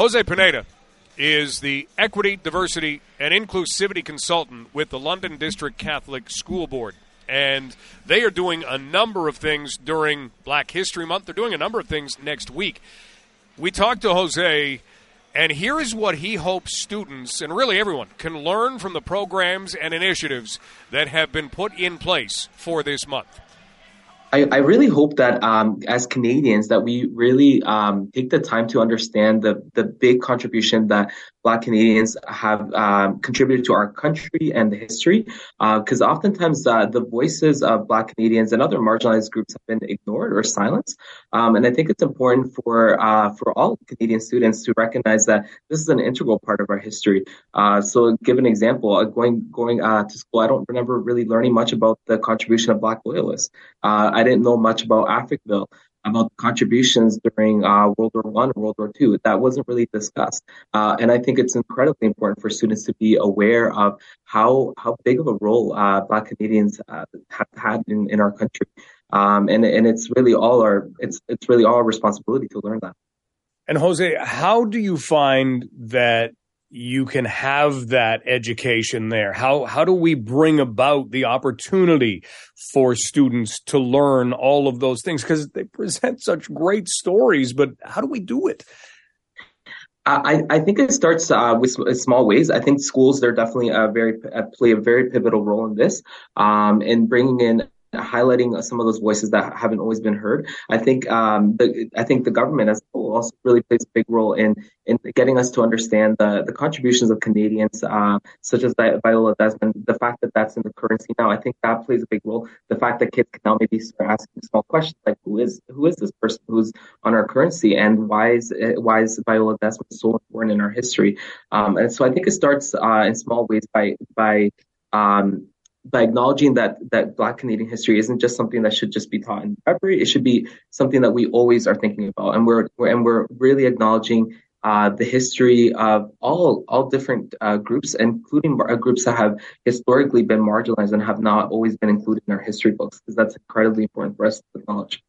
Jose Pineda is the Equity, Diversity, and Inclusivity Consultant with the London District Catholic School Board. And they are doing a number of things during Black History Month. They're doing a number of things next week. We talked to Jose, and here is what he hopes students, and really everyone, can learn from the programs and initiatives that have been put in place for this month. I, I really hope that um, as Canadians that we really um, take the time to understand the the big contribution that Black Canadians have um, contributed to our country and the history. Because uh, oftentimes uh, the voices of Black Canadians and other marginalized groups have been ignored or silenced. Um, and I think it's important for uh, for all Canadian students to recognize that this is an integral part of our history. Uh, so, give an example. Uh, going going uh, to school, I don't remember really learning much about the contribution of Black loyalists. I didn't know much about Africville about contributions during uh, World War One, and World War Two. That wasn't really discussed, uh, and I think it's incredibly important for students to be aware of how how big of a role uh, Black Canadians uh, have had in, in our country, um, and and it's really all our it's it's really all our responsibility to learn that. And Jose, how do you find that you can have that education there? How how do we bring about the opportunity for students to learn all of those things because they present such great stories, but how do we do it? I, I think it starts uh, with small ways. I think schools they're definitely a very uh, play a very pivotal role in this, um, in bringing in highlighting some of those voices that haven't always been heard. I think um, the I think the government as also really plays a big role in in getting us to understand the the contributions of Canadians, uh, such as Viola Desmond. The fact that that's in the currency now, I think that plays a big role. The fact that kids can now maybe start asking small questions like who is who is this person who's on our currency and why is why is Viola Desmond so important in our history? Um, and so I think it starts uh, in small ways by by um, by acknowledging that that Black Canadian history isn't just something that should just be taught in February. It should be something that we always are thinking about, and we're, we're and we're really acknowledging uh, the history of all all different uh, groups, including uh, groups that have historically been marginalized and have not always been included in our history books, because that's incredibly important for us to acknowledge.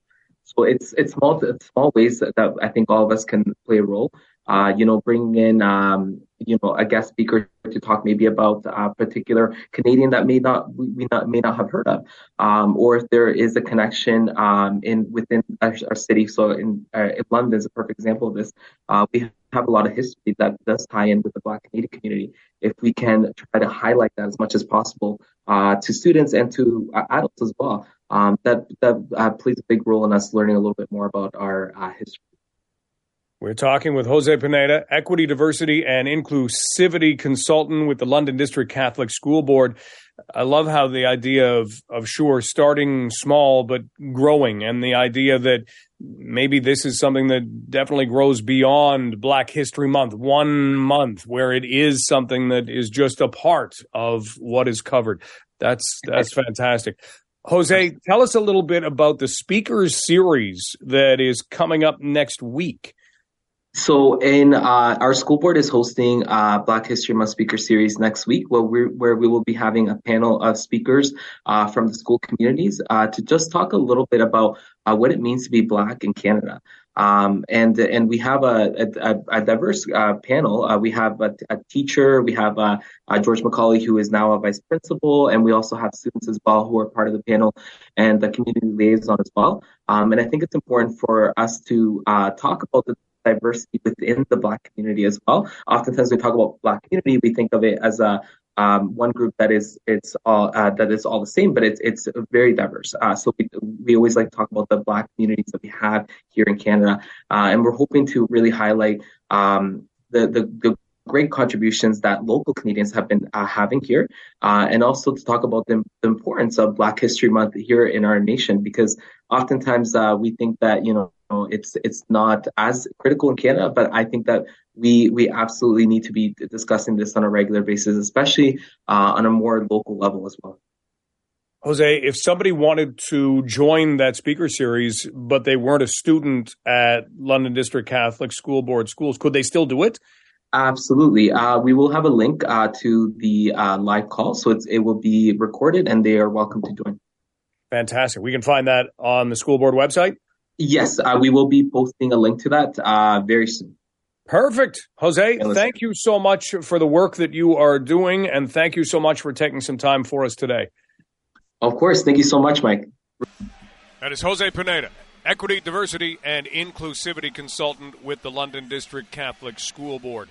So it's it's small it's small ways that, that I think all of us can play a role uh, you know, bringing in, um, you know, a guest speaker to talk maybe about a particular Canadian that may not we not may not have heard of, um, or if there is a connection um, in within our, our, city. So in, uh, in, London is a perfect example of this. Uh, we have a lot of history that does tie in with the Black Canadian community. If we can try to highlight that as much as possible uh, to students and to uh, adults as well, um, that that uh, plays a big role in us learning a little bit more about our history. We're talking with Jose Pineda, Equity, Diversity, and Inclusivity Consultant with the London District Catholic School Board. I love how the idea of, of sure, starting small but growing, and the idea that maybe this is something that definitely grows beyond Black History Month, one month where it is something that is just a part of what is covered. That's that's fantastic. Jose, tell us a little bit about the speakers series that is coming up next week. So, in uh, our school board is hosting uh, Black History Month Speaker Series next week, where we where we will be having a panel of speakers uh, from the school communities uh, to just talk a little bit about uh, what it means to be Black in Canada. Um, and and we have a, a, a diverse uh, panel. we have a, a, teacher, we have George Macaulay, who is now a vice principal, and we also have students as well who are part of the panel and the community liaison as well. Um, and I think it's important for us to talk about the diversity within the Black community as well. Oftentimes, we talk about Black community, we think of it as a um, one group that is it's all uh, that is all the same, but it's it's very diverse. Uh, so we, we always like to talk about the Black communities that we have here in Canada, uh, and we're hoping to really highlight um, the, the, the great contributions that local Canadians have been uh, having here, uh, and also to talk about the, the, importance of Black History Month here in our nation, because oftentimes uh, we think that you know it's it's not as critical in Canada, but I think that we we absolutely need to be discussing this on a regular basis, especially uh, on a more local level as well. Jose, if somebody wanted to join that speaker series, but they weren't a student at London District Catholic School Board schools, could they still do it? Absolutely. Uh, we will have a link uh, to the uh, live call, so it will be recorded, and they are welcome to join. Fantastic. We can find that on the school board website. Yes, uh, we will be posting a link to that uh, very soon. Perfect. Jose, thank you so much for the work that you are doing, and thank you so much for taking some time for us today. Of course. Thank you so much, Mike. That is Jose Pineda, Equity, Diversity, and Inclusivity Consultant with the London District Catholic School Board.